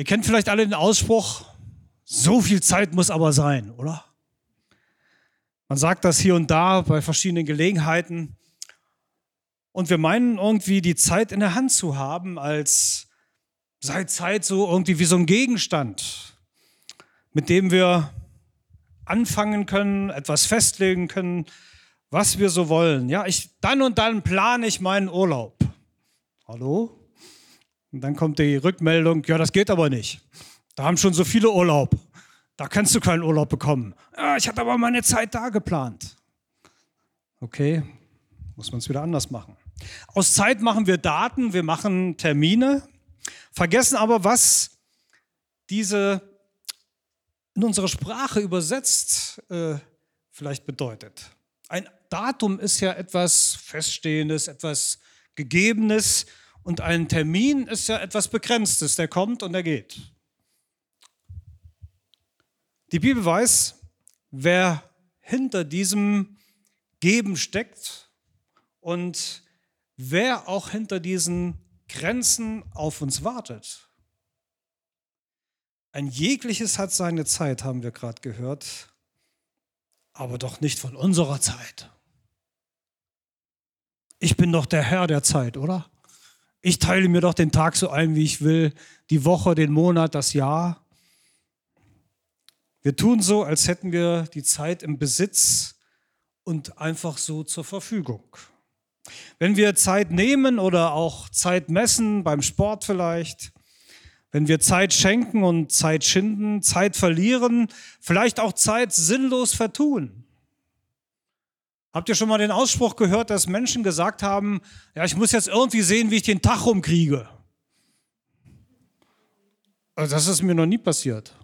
Ihr kennt vielleicht alle den Ausspruch, so viel Zeit muss aber sein, oder? Man sagt das hier und da bei verschiedenen Gelegenheiten. Und wir meinen irgendwie die Zeit in der Hand zu haben, als sei Zeit so irgendwie wie so ein Gegenstand, mit dem wir anfangen können, etwas festlegen können, was wir so wollen. Ja, ich, dann und dann plane ich meinen Urlaub. Hallo? Und dann kommt die Rückmeldung, ja, das geht aber nicht. Da haben schon so viele Urlaub. Da kannst du keinen Urlaub bekommen. Ja, ich hatte aber meine Zeit da geplant. Okay, muss man es wieder anders machen. Aus Zeit machen wir Daten, wir machen Termine, vergessen aber, was diese in unsere Sprache übersetzt äh, vielleicht bedeutet. Ein Datum ist ja etwas Feststehendes, etwas Gegebenes und ein Termin ist ja etwas Begrenztes, der kommt und der geht. Die Bibel weiß, wer hinter diesem Geben steckt und wer auch hinter diesen Grenzen auf uns wartet. Ein jegliches hat seine Zeit, haben wir gerade gehört, aber doch nicht von unserer Zeit. Ich bin doch der Herr der Zeit, oder? Ich teile mir doch den Tag so ein, wie ich will, die Woche, den Monat, das Jahr. Wir tun so, als hätten wir die Zeit im Besitz und einfach so zur Verfügung. Wenn wir Zeit nehmen oder auch Zeit messen, beim Sport vielleicht, wenn wir Zeit schenken und Zeit schinden, Zeit verlieren, vielleicht auch Zeit sinnlos vertun. Habt ihr schon mal den Ausspruch gehört, dass Menschen gesagt haben, ja, ich muss jetzt irgendwie sehen, wie ich den Tag rumkriege? Also das ist mir noch nie passiert.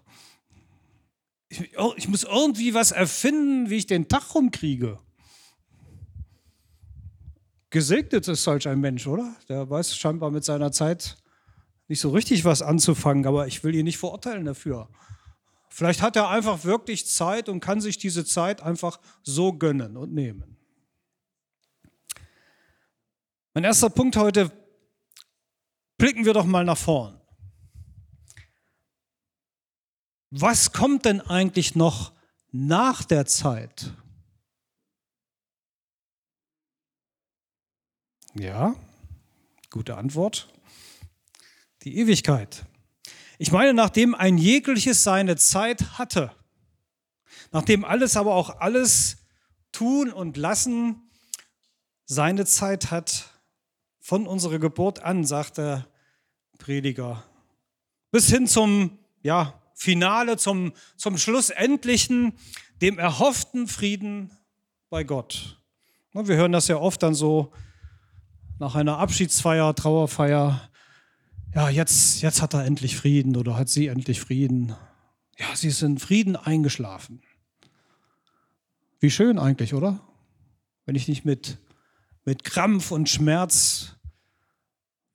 Ich, oh, ich muss irgendwie was erfinden, wie ich den Tag rumkriege. Gesegnet ist solch ein Mensch, oder? Der weiß scheinbar mit seiner Zeit nicht so richtig was anzufangen, aber ich will ihn nicht verurteilen dafür. Vielleicht hat er einfach wirklich Zeit und kann sich diese Zeit einfach so gönnen und nehmen. Mein erster Punkt heute, blicken wir doch mal nach vorn. Was kommt denn eigentlich noch nach der Zeit? Ja, gute Antwort die Ewigkeit. Ich meine, nachdem ein jegliches seine Zeit hatte, nachdem alles aber auch alles tun und lassen seine Zeit hat, von unserer Geburt an, sagt der Prediger, bis hin zum ja, Finale, zum, zum schlussendlichen, dem erhofften Frieden bei Gott. Wir hören das ja oft dann so nach einer Abschiedsfeier, Trauerfeier, ja, jetzt, jetzt hat er endlich Frieden oder hat sie endlich Frieden. Ja, sie ist in Frieden eingeschlafen. Wie schön eigentlich, oder? Wenn ich nicht mit, mit Krampf und Schmerz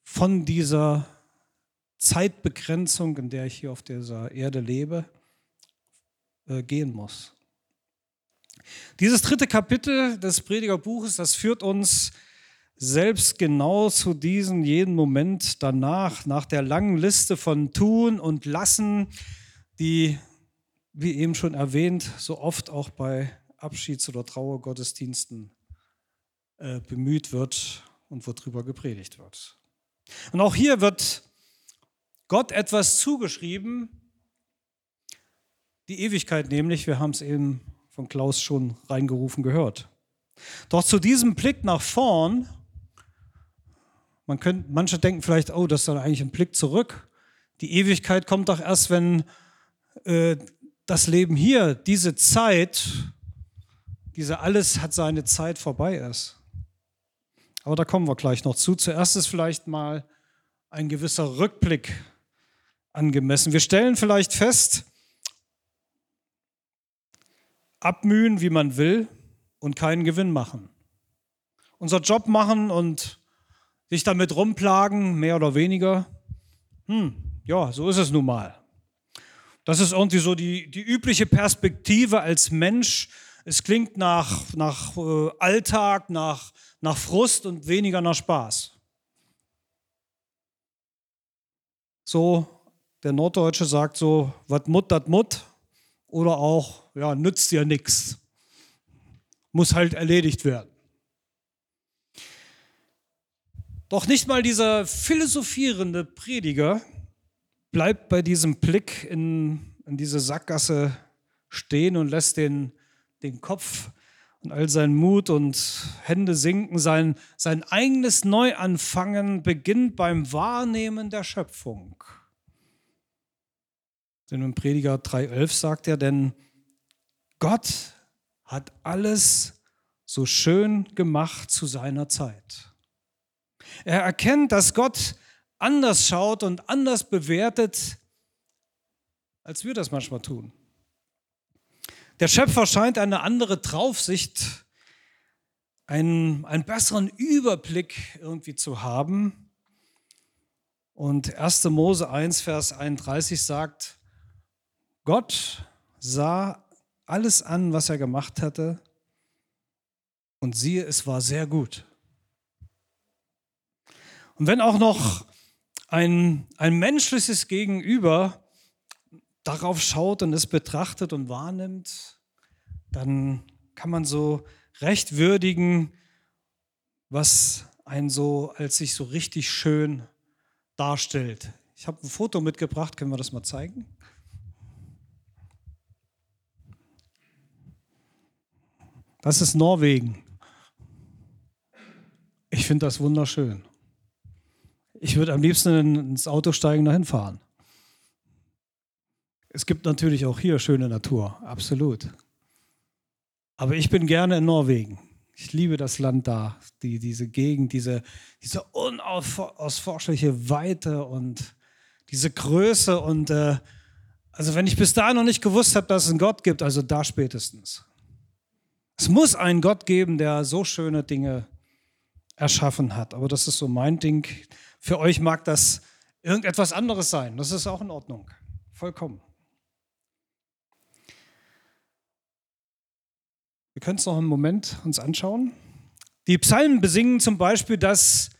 von dieser Zeitbegrenzung, in der ich hier auf dieser Erde lebe, äh, gehen muss. Dieses dritte Kapitel des Predigerbuches, das führt uns selbst genau zu diesem jeden Moment danach, nach der langen Liste von Tun und Lassen, die, wie eben schon erwähnt, so oft auch bei Abschieds- oder Trauergottesdiensten äh, bemüht wird und worüber gepredigt wird. Und auch hier wird Gott etwas zugeschrieben, die Ewigkeit nämlich, wir haben es eben von Klaus schon reingerufen gehört. Doch zu diesem Blick nach vorn man könnte, manche denken vielleicht, oh, das ist dann eigentlich ein Blick zurück. Die Ewigkeit kommt doch erst, wenn äh, das Leben hier, diese Zeit, diese alles hat seine Zeit vorbei ist. Aber da kommen wir gleich noch zu. Zuerst ist vielleicht mal ein gewisser Rückblick angemessen. Wir stellen vielleicht fest, abmühen, wie man will und keinen Gewinn machen. Unser Job machen und sich damit rumplagen, mehr oder weniger. Hm, ja, so ist es nun mal. Das ist irgendwie so die, die übliche Perspektive als Mensch. Es klingt nach, nach äh, Alltag, nach, nach Frust und weniger nach Spaß. So Der Norddeutsche sagt so, wat mut, dat mut. Oder auch, ja, nützt dir nichts. Muss halt erledigt werden. Doch nicht mal dieser philosophierende Prediger bleibt bei diesem Blick in, in diese Sackgasse stehen und lässt den, den Kopf und all sein Mut und Hände sinken, sein, sein eigenes Neuanfangen beginnt beim Wahrnehmen der Schöpfung. Denn im Prediger 3,11 sagt er, denn Gott hat alles so schön gemacht zu seiner Zeit. Er erkennt, dass Gott anders schaut und anders bewertet, als wir das manchmal tun. Der Schöpfer scheint eine andere Draufsicht, einen, einen besseren Überblick irgendwie zu haben. Und 1. Mose 1, Vers 31 sagt, Gott sah alles an, was er gemacht hatte, und siehe, es war sehr gut. Und wenn auch noch ein, ein menschliches Gegenüber darauf schaut und es betrachtet und wahrnimmt, dann kann man so recht würdigen, was einen so als sich so richtig schön darstellt. Ich habe ein Foto mitgebracht, können wir das mal zeigen? Das ist Norwegen. Ich finde das wunderschön. Ich würde am liebsten ins Auto steigen, dahin fahren. Es gibt natürlich auch hier schöne Natur, absolut. Aber ich bin gerne in Norwegen. Ich liebe das Land da, die, diese Gegend, diese, diese unausforschliche Weite und diese Größe. Und äh, also wenn ich bis dahin noch nicht gewusst habe, dass es einen Gott gibt, also da spätestens. Es muss einen Gott geben, der so schöne Dinge erschaffen hat. Aber das ist so mein Ding. Für euch mag das irgendetwas anderes sein. Das ist auch in Ordnung. Vollkommen. Wir können es noch einen Moment uns anschauen. Die Psalmen besingen zum Beispiel, dass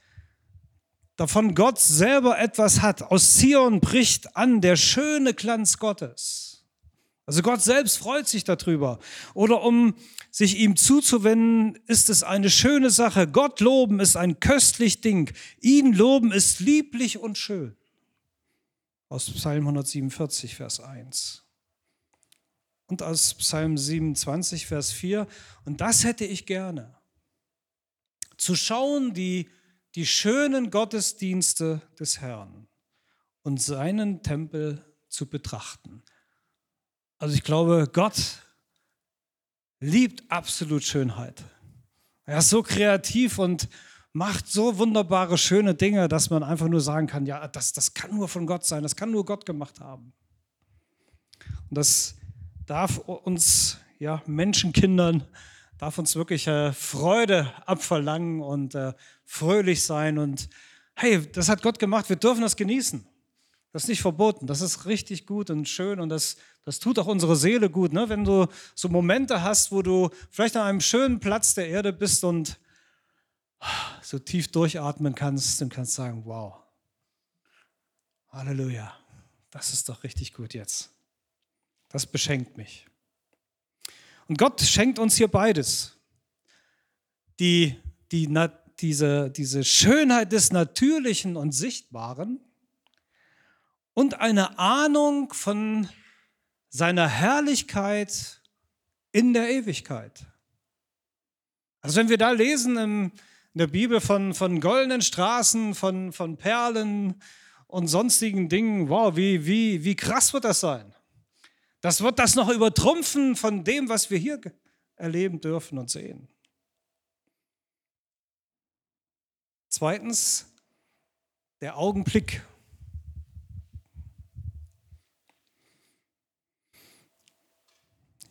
davon Gott selber etwas hat. Aus Zion bricht an der schöne Glanz Gottes. Also Gott selbst freut sich darüber. Oder um sich ihm zuzuwenden, ist es eine schöne Sache. Gott loben ist ein köstlich Ding. Ihn loben ist lieblich und schön. Aus Psalm 147, Vers 1 und aus Psalm 27, Vers 4. Und das hätte ich gerne. Zu schauen die, die schönen Gottesdienste des Herrn und seinen Tempel zu betrachten. Also ich glaube, Gott liebt absolut Schönheit. Er ist so kreativ und macht so wunderbare, schöne Dinge, dass man einfach nur sagen kann, ja, das, das kann nur von Gott sein, das kann nur Gott gemacht haben. Und das darf uns, ja, Menschenkindern, darf uns wirklich äh, Freude abverlangen und äh, fröhlich sein. Und hey, das hat Gott gemacht, wir dürfen das genießen. Das ist nicht verboten, das ist richtig gut und schön und das, das tut auch unsere Seele gut. Ne? Wenn du so Momente hast, wo du vielleicht an einem schönen Platz der Erde bist und so tief durchatmen kannst und kannst sagen, wow, Halleluja, das ist doch richtig gut jetzt. Das beschenkt mich. Und Gott schenkt uns hier beides. Die, die, diese, diese Schönheit des Natürlichen und Sichtbaren und eine Ahnung von seiner Herrlichkeit in der Ewigkeit. Also wenn wir da lesen in der Bibel von, von goldenen Straßen, von, von Perlen und sonstigen Dingen, wow, wie, wie, wie krass wird das sein? Das wird das noch übertrumpfen von dem, was wir hier erleben dürfen und sehen. Zweitens, der Augenblick.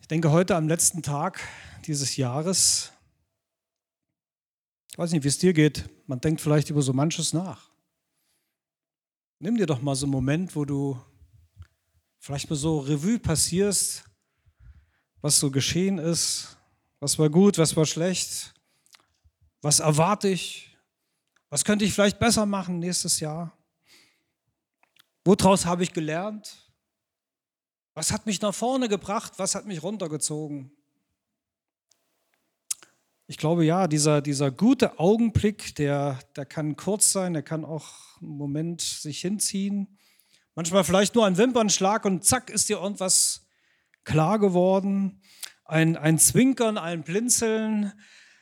Ich denke heute am letzten Tag dieses Jahres, ich weiß nicht, wie es dir geht, man denkt vielleicht über so manches nach. Nimm dir doch mal so einen Moment, wo du vielleicht mal so Revue passierst, was so geschehen ist, was war gut, was war schlecht, was erwarte ich, was könnte ich vielleicht besser machen nächstes Jahr. Woraus habe ich gelernt? Was hat mich nach vorne gebracht? Was hat mich runtergezogen? Ich glaube, ja, dieser, dieser gute Augenblick, der, der kann kurz sein, der kann auch einen Moment sich hinziehen. Manchmal vielleicht nur ein Wimpernschlag und zack ist dir irgendwas klar geworden. Ein, ein Zwinkern, ein Blinzeln,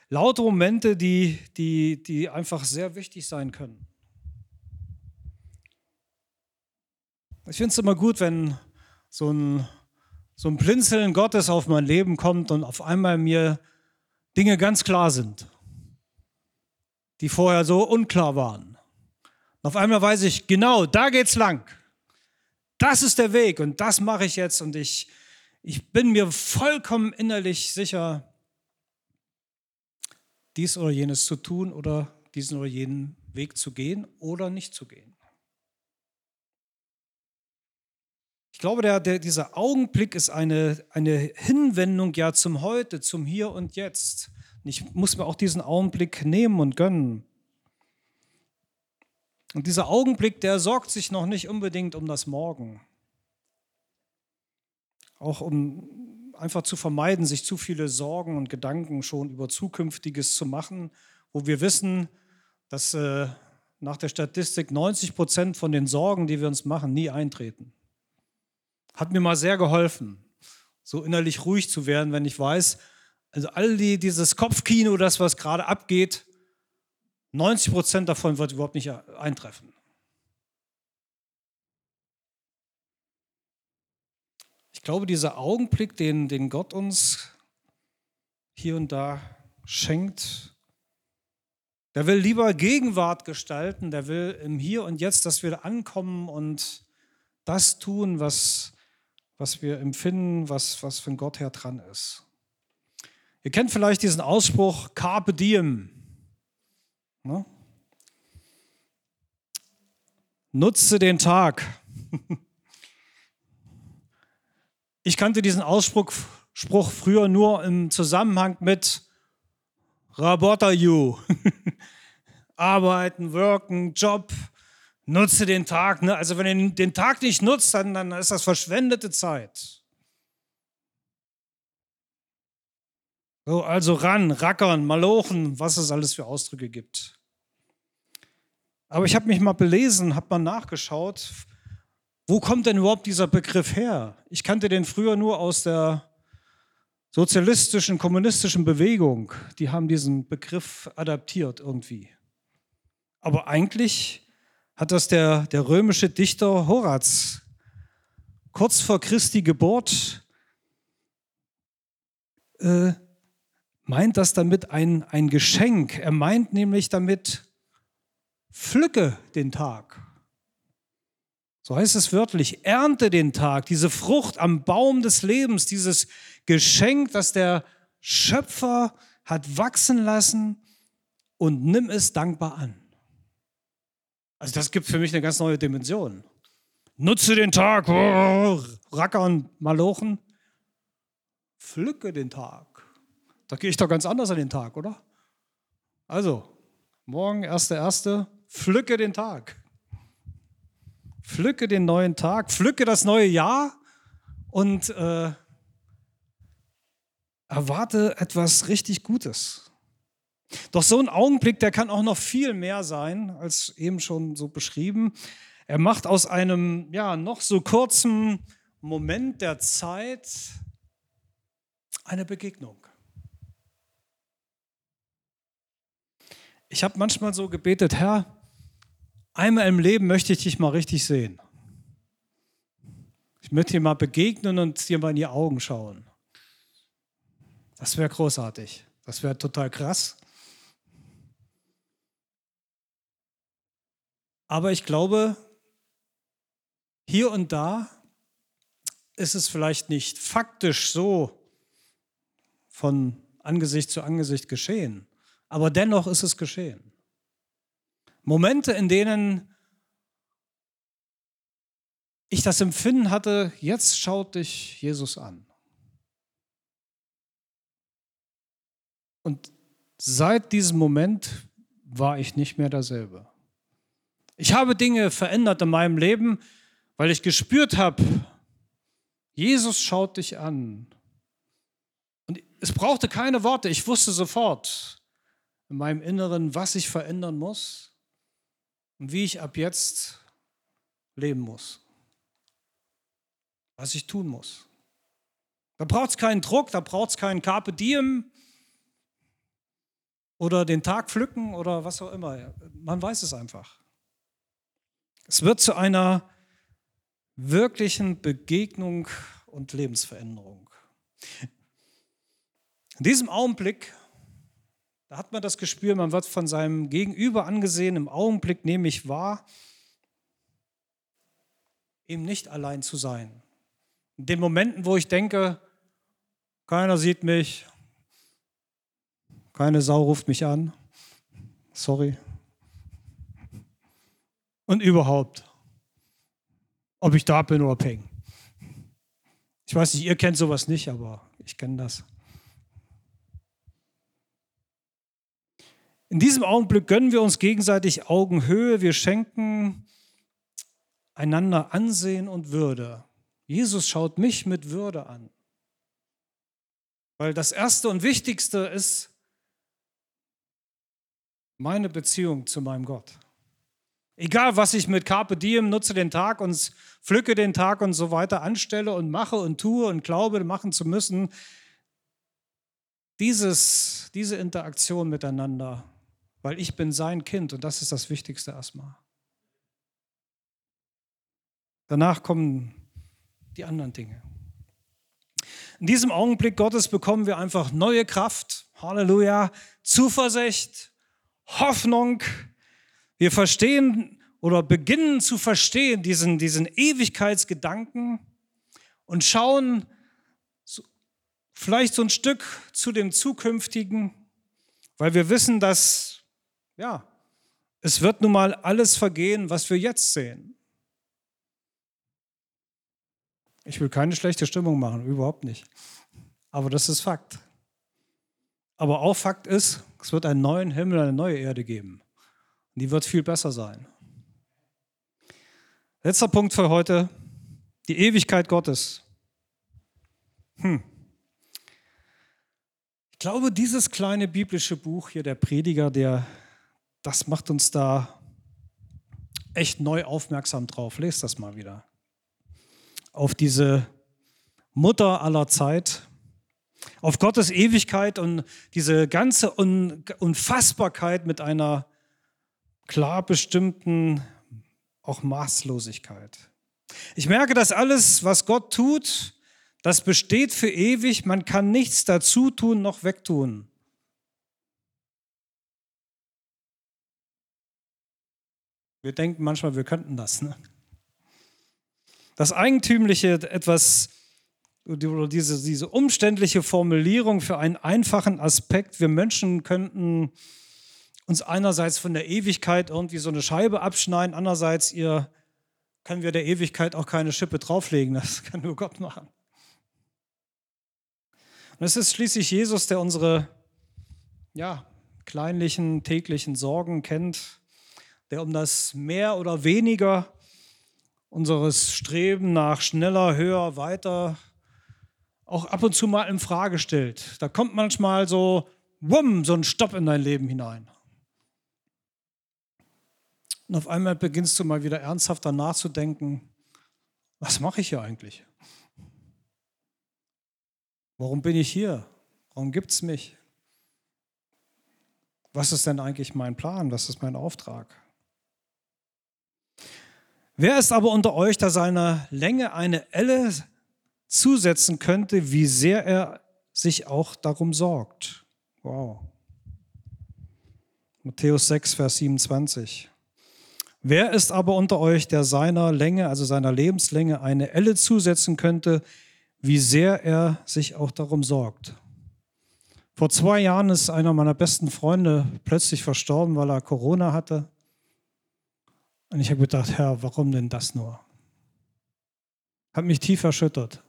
lauter Momente, die, die, die einfach sehr wichtig sein können. Ich finde es immer gut, wenn so ein, so ein Blinzeln Gottes auf mein Leben kommt und auf einmal mir Dinge ganz klar sind, die vorher so unklar waren. Und auf einmal weiß ich, genau, da geht's lang. Das ist der Weg und das mache ich jetzt und ich, ich bin mir vollkommen innerlich sicher, dies oder jenes zu tun oder diesen oder jenen Weg zu gehen oder nicht zu gehen. Ich glaube, der, der, dieser Augenblick ist eine, eine Hinwendung ja zum Heute, zum Hier und Jetzt. Und ich muss mir auch diesen Augenblick nehmen und gönnen. Und dieser Augenblick, der sorgt sich noch nicht unbedingt um das Morgen. Auch um einfach zu vermeiden, sich zu viele Sorgen und Gedanken schon über Zukünftiges zu machen, wo wir wissen, dass äh, nach der Statistik 90 Prozent von den Sorgen, die wir uns machen, nie eintreten. Hat mir mal sehr geholfen, so innerlich ruhig zu werden, wenn ich weiß, also all die, dieses Kopfkino, das, was gerade abgeht, 90 Prozent davon wird überhaupt nicht eintreffen. Ich glaube, dieser Augenblick, den, den Gott uns hier und da schenkt, der will lieber Gegenwart gestalten, der will im Hier und Jetzt, dass wir ankommen und das tun, was, was wir empfinden, was, was von Gott her dran ist. Ihr kennt vielleicht diesen Ausspruch Carpe Diem. Ne? Nutze den Tag. Ich kannte diesen Ausspruch Spruch früher nur im Zusammenhang mit Rabotter you. Arbeiten, worken, Job, Nutze den Tag. Ne? Also wenn du den Tag nicht nutzt, dann, dann ist das verschwendete Zeit. So, also ran, rackern, malochen, was es alles für Ausdrücke gibt. Aber ich habe mich mal belesen, habe mal nachgeschaut, wo kommt denn überhaupt dieser Begriff her? Ich kannte den früher nur aus der sozialistischen, kommunistischen Bewegung. Die haben diesen Begriff adaptiert irgendwie. Aber eigentlich hat das der, der römische Dichter Horaz kurz vor Christi Geburt äh, meint das damit ein, ein Geschenk. Er meint nämlich damit, pflücke den Tag. So heißt es wörtlich, ernte den Tag, diese Frucht am Baum des Lebens, dieses Geschenk, das der Schöpfer hat wachsen lassen und nimm es dankbar an. Also das gibt für mich eine ganz neue Dimension. Nutze den Tag, oh, rackern, malochen. Pflücke den Tag. Da gehe ich doch ganz anders an den Tag, oder? Also, morgen, erste, erste, pflücke den Tag. Pflücke den neuen Tag, pflücke das neue Jahr und äh, erwarte etwas richtig Gutes. Doch so ein Augenblick, der kann auch noch viel mehr sein, als eben schon so beschrieben. Er macht aus einem ja noch so kurzen Moment der Zeit eine Begegnung. Ich habe manchmal so gebetet, Herr, einmal im Leben möchte ich dich mal richtig sehen. Ich möchte dir mal begegnen und dir mal in die Augen schauen. Das wäre großartig. Das wäre total krass. Aber ich glaube, hier und da ist es vielleicht nicht faktisch so von Angesicht zu Angesicht geschehen, aber dennoch ist es geschehen. Momente, in denen ich das Empfinden hatte, jetzt schaut dich Jesus an. Und seit diesem Moment war ich nicht mehr derselbe. Ich habe Dinge verändert in meinem Leben, weil ich gespürt habe, Jesus schaut dich an. Und es brauchte keine Worte, ich wusste sofort in meinem Inneren, was ich verändern muss und wie ich ab jetzt leben muss, was ich tun muss. Da braucht es keinen Druck, da braucht es keinen Carpe Diem oder den Tag pflücken oder was auch immer. Man weiß es einfach. Es wird zu einer wirklichen Begegnung und Lebensveränderung. In diesem Augenblick, da hat man das Gespür, man wird von seinem Gegenüber angesehen, im Augenblick nehme ich wahr, eben nicht allein zu sein. In den Momenten, wo ich denke, keiner sieht mich, keine Sau ruft mich an, sorry. Und überhaupt, ob ich da bin oder peng. Ich weiß nicht, ihr kennt sowas nicht, aber ich kenne das. In diesem Augenblick gönnen wir uns gegenseitig Augenhöhe. Wir schenken einander Ansehen und Würde. Jesus schaut mich mit Würde an. Weil das Erste und Wichtigste ist meine Beziehung zu meinem Gott. Egal, was ich mit Carpe Diem nutze den Tag und pflücke den Tag und so weiter anstelle und mache und tue und glaube, machen zu müssen, dieses, diese Interaktion miteinander, weil ich bin sein Kind und das ist das Wichtigste erstmal. Danach kommen die anderen Dinge. In diesem Augenblick Gottes bekommen wir einfach neue Kraft, Halleluja, Zuversicht, Hoffnung, wir verstehen oder beginnen zu verstehen diesen, diesen Ewigkeitsgedanken und schauen vielleicht so ein Stück zu dem Zukünftigen, weil wir wissen, dass, ja, es wird nun mal alles vergehen, was wir jetzt sehen. Ich will keine schlechte Stimmung machen, überhaupt nicht. Aber das ist Fakt. Aber auch Fakt ist, es wird einen neuen Himmel, eine neue Erde geben. Die wird viel besser sein. Letzter Punkt für heute, die Ewigkeit Gottes. Hm. Ich glaube, dieses kleine biblische Buch hier, der Prediger, der, das macht uns da echt neu aufmerksam drauf. Lest das mal wieder. Auf diese Mutter aller Zeit, auf Gottes Ewigkeit und diese ganze Unfassbarkeit mit einer klar bestimmten auch Maßlosigkeit. Ich merke, dass alles, was Gott tut, das besteht für ewig. Man kann nichts dazu tun noch wegtun. Wir denken manchmal, wir könnten das. Ne? Das Eigentümliche, etwas, diese, diese umständliche Formulierung für einen einfachen Aspekt, wir Menschen könnten uns einerseits von der Ewigkeit irgendwie so eine Scheibe abschneiden, andererseits ihr können wir der Ewigkeit auch keine Schippe drauflegen. Das kann nur Gott machen. Und es ist schließlich Jesus, der unsere ja, kleinlichen täglichen Sorgen kennt, der um das mehr oder weniger unseres Streben nach schneller, höher, weiter auch ab und zu mal in Frage stellt. Da kommt manchmal so, wumm, so ein Stopp in dein Leben hinein. Und auf einmal beginnst du mal wieder ernsthafter nachzudenken, was mache ich hier eigentlich? Warum bin ich hier? Warum gibt es mich? Was ist denn eigentlich mein Plan? Was ist mein Auftrag? Wer ist aber unter euch, der seiner Länge eine Elle zusetzen könnte, wie sehr er sich auch darum sorgt? Wow. Matthäus 6, Vers 27. Wer ist aber unter euch, der seiner Länge, also seiner Lebenslänge, eine Elle zusetzen könnte, wie sehr er sich auch darum sorgt? Vor zwei Jahren ist einer meiner besten Freunde plötzlich verstorben, weil er Corona hatte. Und ich habe gedacht, Herr, warum denn das nur? Hat mich tief erschüttert.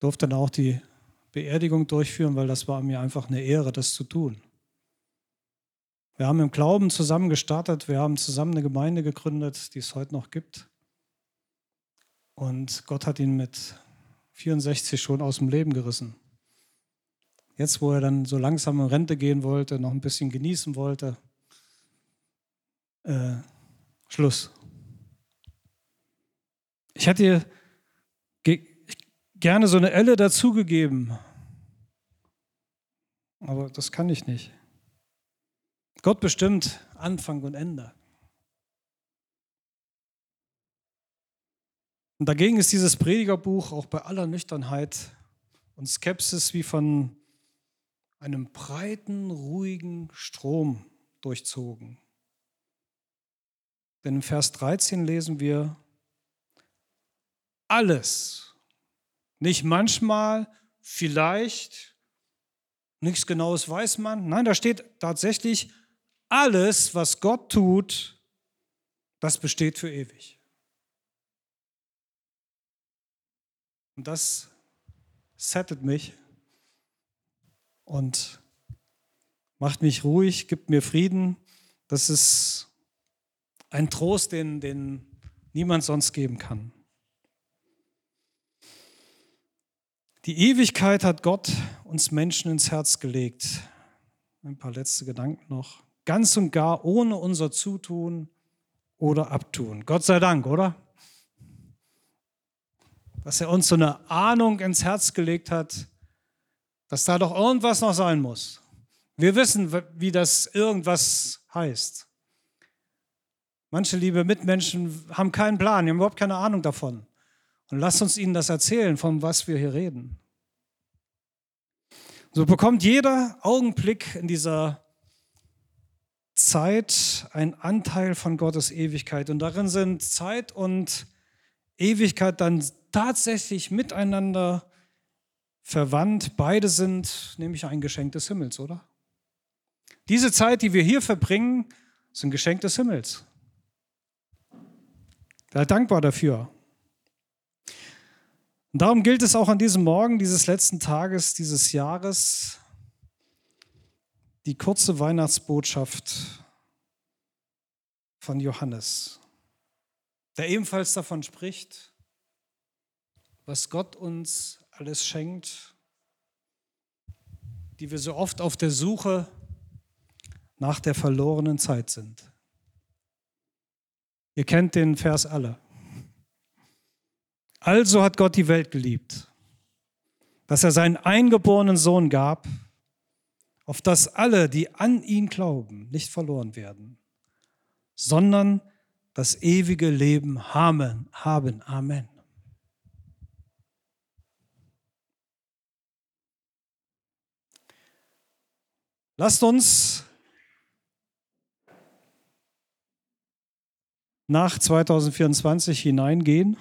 Durfte dann auch die Beerdigung durchführen, weil das war mir einfach eine Ehre, das zu tun. Wir haben im Glauben zusammen gestartet, wir haben zusammen eine Gemeinde gegründet, die es heute noch gibt. Und Gott hat ihn mit 64 schon aus dem Leben gerissen. Jetzt, wo er dann so langsam in Rente gehen wollte, noch ein bisschen genießen wollte, äh, Schluss. Ich hätte ge gerne so eine Elle dazugegeben, aber das kann ich nicht. Gott bestimmt Anfang und Ende. Und dagegen ist dieses Predigerbuch auch bei aller Nüchternheit und Skepsis wie von einem breiten, ruhigen Strom durchzogen. Denn im Vers 13 lesen wir, alles, nicht manchmal, vielleicht, nichts Genaues weiß man. Nein, da steht tatsächlich, alles, was Gott tut, das besteht für ewig. Und das settet mich und macht mich ruhig, gibt mir Frieden. Das ist ein Trost, den, den niemand sonst geben kann. Die Ewigkeit hat Gott uns Menschen ins Herz gelegt. Ein paar letzte Gedanken noch. Ganz und gar ohne unser Zutun oder Abtun. Gott sei Dank, oder? Dass er uns so eine Ahnung ins Herz gelegt hat, dass da doch irgendwas noch sein muss. Wir wissen, wie das irgendwas heißt. Manche liebe Mitmenschen haben keinen Plan, die haben überhaupt keine Ahnung davon. Und lasst uns ihnen das erzählen, von was wir hier reden. So bekommt jeder Augenblick in dieser Zeit einen Anteil von Gottes Ewigkeit. Und darin sind Zeit und Ewigkeit dann tatsächlich miteinander verwandt. Beide sind nämlich ein Geschenk des Himmels, oder? Diese Zeit, die wir hier verbringen, ist ein Geschenk des Himmels. Sei dankbar dafür. Und darum gilt es auch an diesem Morgen, dieses letzten Tages, dieses Jahres, die kurze Weihnachtsbotschaft von Johannes, der ebenfalls davon spricht, was Gott uns alles schenkt, die wir so oft auf der Suche nach der verlorenen Zeit sind. Ihr kennt den Vers alle. Also hat Gott die Welt geliebt, dass er seinen eingeborenen Sohn gab, auf dass alle, die an ihn glauben, nicht verloren werden, sondern das ewige Leben haben. haben. Amen. Lasst uns nach 2024 hineingehen.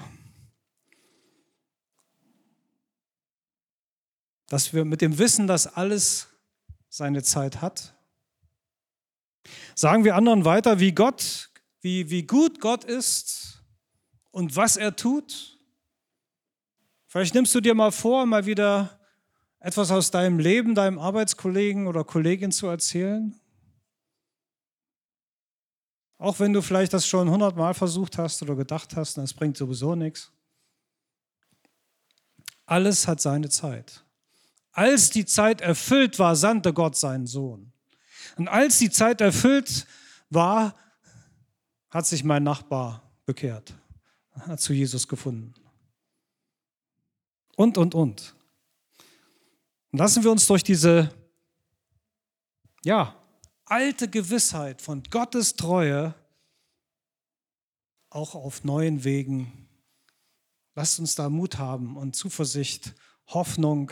dass wir mit dem Wissen, dass alles seine Zeit hat, sagen wir anderen weiter, wie Gott, wie, wie gut Gott ist und was er tut. Vielleicht nimmst du dir mal vor, mal wieder etwas aus deinem Leben, deinem Arbeitskollegen oder Kollegin zu erzählen. Auch wenn du vielleicht das schon hundertmal versucht hast oder gedacht hast, das bringt sowieso nichts. Alles hat seine Zeit. Als die Zeit erfüllt war, sandte Gott seinen Sohn. Und als die Zeit erfüllt war, hat sich mein Nachbar bekehrt, hat zu Jesus gefunden. Und, und, und. Und lassen wir uns durch diese, ja, alte Gewissheit von Gottes Treue auch auf neuen Wegen, lasst uns da Mut haben und Zuversicht, Hoffnung,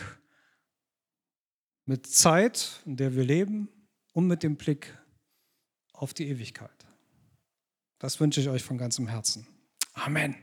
mit Zeit, in der wir leben und mit dem Blick auf die Ewigkeit. Das wünsche ich euch von ganzem Herzen. Amen.